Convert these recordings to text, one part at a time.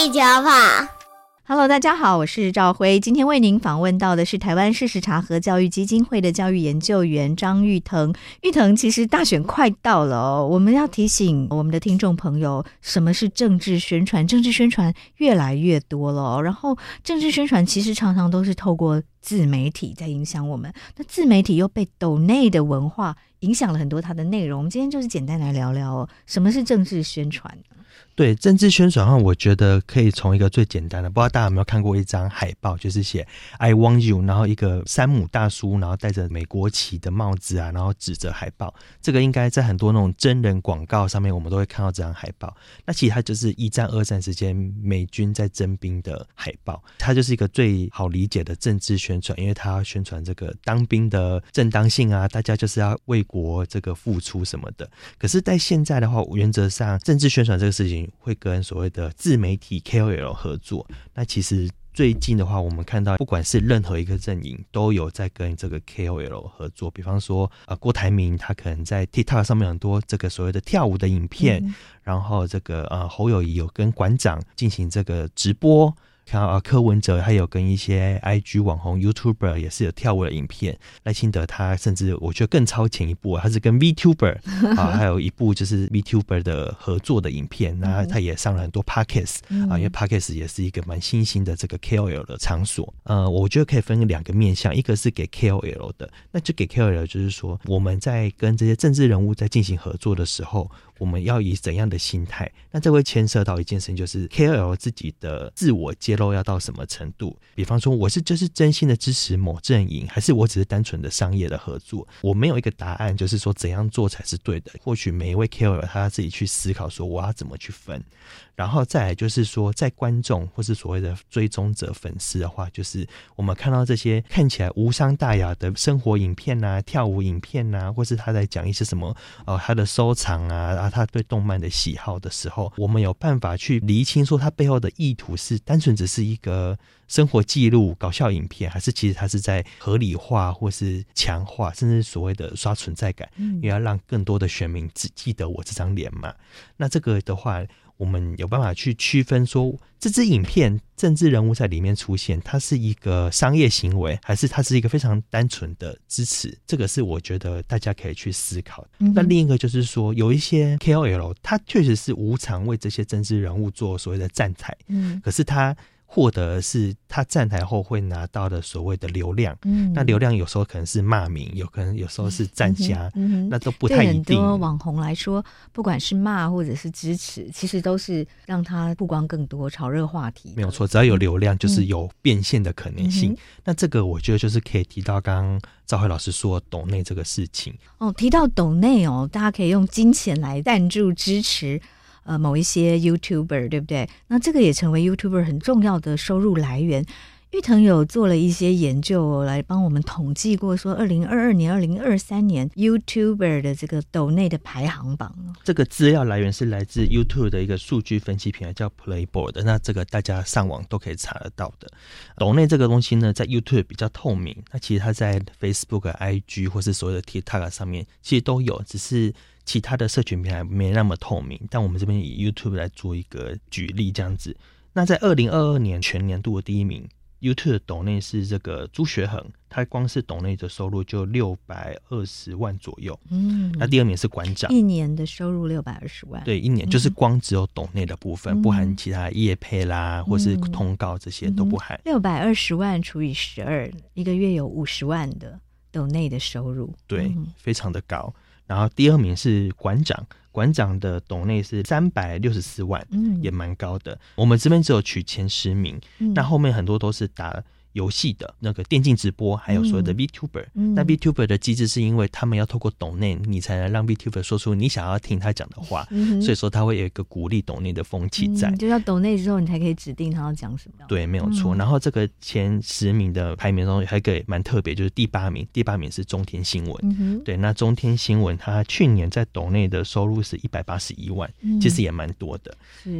地球跑，Hello，大家好，我是赵辉。今天为您访问到的是台湾事实查核教育基金会的教育研究员张玉腾。玉腾，其实大选快到了哦，我们要提醒我们的听众朋友，什么是政治宣传？政治宣传越来越多了，然后政治宣传其实常常都是透过自媒体在影响我们，那自媒体又被抖内的文化影响了很多它的内容。我们今天就是简单来聊聊哦，什么是政治宣传？对政治宣传的话，我觉得可以从一个最简单的，不知道大家有没有看过一张海报，就是写 “I want you”，然后一个山姆大叔，然后戴着美国旗的帽子啊，然后指着海报。这个应该在很多那种真人广告上面，我们都会看到这张海报。那其实它就是一战、二战时间美军在征兵的海报，它就是一个最好理解的政治宣传，因为它要宣传这个当兵的正当性啊，大家就是要为国这个付出什么的。可是，在现在的话，原则上政治宣传这个事情。会跟所谓的自媒体 KOL 合作。那其实最近的话，我们看到不管是任何一个阵营，都有在跟这个 KOL 合作。比方说，呃，郭台铭他可能在 TikTok 上面很多这个所谓的跳舞的影片，嗯、然后这个呃侯友谊有跟馆长进行这个直播。看啊，柯文哲还有跟一些 IG 网红 YouTuber 也是有跳舞的影片。赖清德他甚至我觉得更超前一步，他是跟 VTuber 啊，还有一部就是 VTuber 的合作的影片。那他也上了很多 Podcast 啊，因为 Podcast 也是一个蛮新兴的这个 KOL 的场所。呃，我觉得可以分两个面向，一个是给 KOL 的，那就给 KOL 就是说我们在跟这些政治人物在进行合作的时候。我们要以怎样的心态？那这会牵涉到一件事情，就是 KOL 自己的自我揭露要到什么程度？比方说，我是就是真心的支持某阵营，还是我只是单纯的商业的合作？我没有一个答案，就是说怎样做才是对的。或许每一位 KOL 他自己去思考，说我要怎么去分。然后再来就是说，在观众或是所谓的追踪者、粉丝的话，就是我们看到这些看起来无伤大雅的生活影片啊、跳舞影片啊，或是他在讲一些什么呃他的收藏啊，然后他对动漫的喜好的时候，我们有办法去厘清说他背后的意图是单纯只是一个生活记录、搞笑影片，还是其实他是在合理化或是强化，甚至所谓的刷存在感，因为要让更多的选民只记得我这张脸嘛。那这个的话。我们有办法去区分说，这支影片政治人物在里面出现，它是一个商业行为，还是它是一个非常单纯的支持？这个是我觉得大家可以去思考。嗯、那另一个就是说，有一些 KOL，他确实是无偿为这些政治人物做所谓的站台，嗯，可是他。获得的是他站台后会拿到的所谓的流量，嗯，那流量有时候可能是骂名，有可能有时候是赞加，嗯，那都不太一定。对很多网红来说，不管是骂或者是支持，其实都是让他曝光更多、炒热话题。没有错，只要有流量，就是有变现的可能性。嗯、那这个我觉得就是可以提到刚刚赵辉老师说抖内这个事情哦。提到抖内哦，大家可以用金钱来赞助支持。呃，某一些 YouTuber 对不对？那这个也成为 YouTuber 很重要的收入来源。玉腾有做了一些研究来帮我们统计过，说二零二二年、二零二三年 YouTuber 的这个抖内的排行榜。这个资料来源是来自 YouTube 的一个数据分析平台，叫 Playboard。那这个大家上网都可以查得到的。抖内这个东西呢，在 YouTube 比较透明，那其实它在 Facebook、IG 或是所谓的 TikTok 上面其实都有，只是。其他的社群平台没那么透明，但我们这边以 YouTube 来做一个举例，这样子。那在二零二二年全年度的第一名，YouTube 的抖内是这个朱学恒，他光是抖内的收入就六百二十万左右。嗯，那第二名是馆长，一年的收入六百二十万。对，一年就是光只有抖内的部分，嗯、不含其他业配啦，或是通告这些都不含。六百二十万除以十二，一个月有五十万的抖内的收入，对，嗯、非常的高。然后第二名是馆长，馆长的董内是三百六十四万，嗯，也蛮高的。我们这边只有取前十名，那、嗯、后面很多都是打游戏的那个电竞直播，还有所谓的 VTuber。嗯、那 VTuber 的机制是因为他们要透过懂内，你才能让 VTuber 说出你想要听他讲的话，嗯、所以说他会有一个鼓励懂内的风气在。嗯、就要懂内之后，你才可以指定他要讲什么。对，没有错。嗯、然后这个前十名的排名中，还有一个蛮特别，就是第八名，第八名是中天新闻。嗯、对，那中天新闻它去年在懂内的收入是一百八十一万，嗯、其实也蛮多的。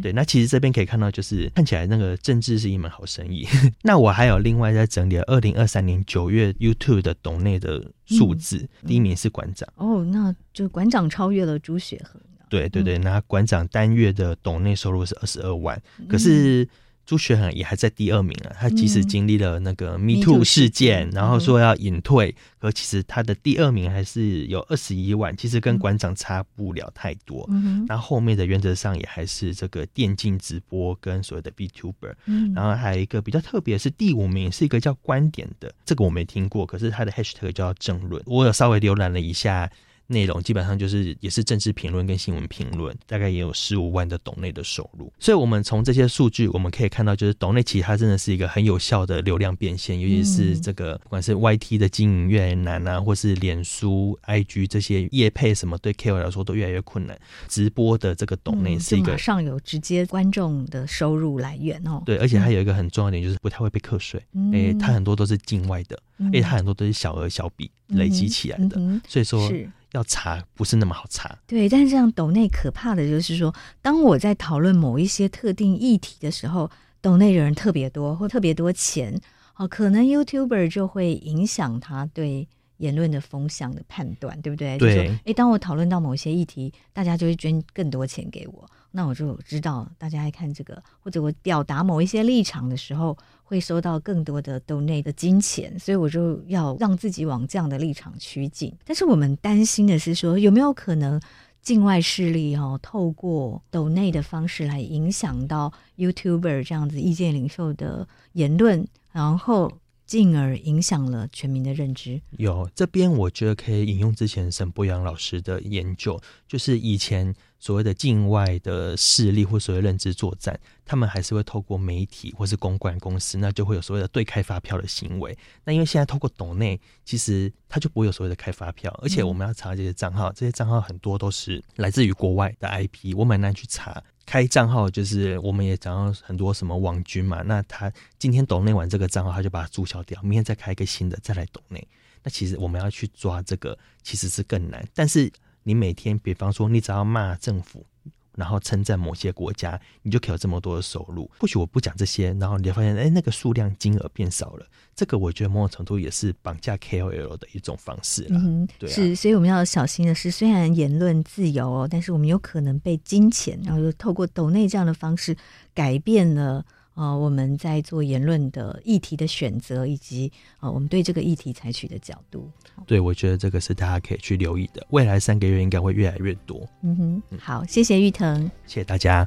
对，那其实这边可以看到，就是看起来那个政治是一门好生意。那我还有另外在整理了二零二三年九月 YouTube 的董内的数字，嗯、第一名是馆长。哦，那就馆长超越了朱雪恒。对对对，那馆长单月的董内收入是二十二万，嗯、可是。朱学恒也还在第二名啊，他即使经历了那个 Me Too 事件，嗯、然后说要隐退，可、嗯、其实他的第二名还是有二十一万，其实跟馆长差不了太多。嗯，然后后面的原则上也还是这个电竞直播跟所谓的 B Tuber，嗯，然后还有一个比较特别是第五名是一个叫观点的，这个我没听过，可是他的 Hashtag 叫政论，我有稍微浏览了一下。内容基本上就是也是政治评论跟新闻评论，大概也有十五万的抖内的收入。所以，我们从这些数据我们可以看到，就是抖内其实它真的是一个很有效的流量变现，尤其是这个不管是 YT 的经营越来越难啊，或是脸书、IG 这些业配什么，对 KOL 来说都越来越困难。直播的这个抖内是一个、嗯、马上有直接观众的收入来源哦。对，而且还有一个很重要的点就是不太会被课税，哎、嗯，它很多都是境外的，因为它很多都是小额小笔累积起来的，所以说。是要查不是那么好查，对。但是这样抖内可怕的就是说，当我在讨论某一些特定议题的时候，抖内的人特别多或特别多钱，哦，可能 YouTuber 就会影响他对言论的风向的判断，对不对？对。就是说，哎，当我讨论到某些议题，大家就会捐更多钱给我，那我就知道大家爱看这个，或者我表达某一些立场的时候。会收到更多的抖内的金钱，所以我就要让自己往这样的立场趋近。但是我们担心的是说，有没有可能境外势力哦，透过抖内的方式来影响到 YouTuber 这样子意见领袖的言论，然后进而影响了全民的认知？有，这边我觉得可以引用之前沈博洋老师的研究，就是以前。所谓的境外的势力或所谓认知作战，他们还是会透过媒体或是公关公司，那就会有所谓的对开发票的行为。那因为现在透过董内，其实他就不会有所谓的开发票，而且我们要查这些账号，这些账号很多都是来自于国外的 IP，我蛮难去查。开账号就是我们也讲到很多什么网军嘛，那他今天抖内完这个账号，他就把它注销掉，明天再开一个新的再来抖内。那其实我们要去抓这个，其实是更难，但是。你每天，比方说，你只要骂政府，然后称赞某些国家，你就可以有这么多的收入。或许我不讲这些，然后你就发现，哎，那个数量金额变少了。这个我觉得某种程度也是绑架 KOL 的一种方式了。嗯，对啊，是，所以我们要小心的是，虽然言论自由哦，但是我们有可能被金钱，然后又透过抖内这样的方式改变了。呃，我们在做言论的议题的选择，以及呃，我们对这个议题采取的角度。对，我觉得这个是大家可以去留意的。未来三个月应该会越来越多。嗯哼，好，谢谢玉腾，谢谢大家，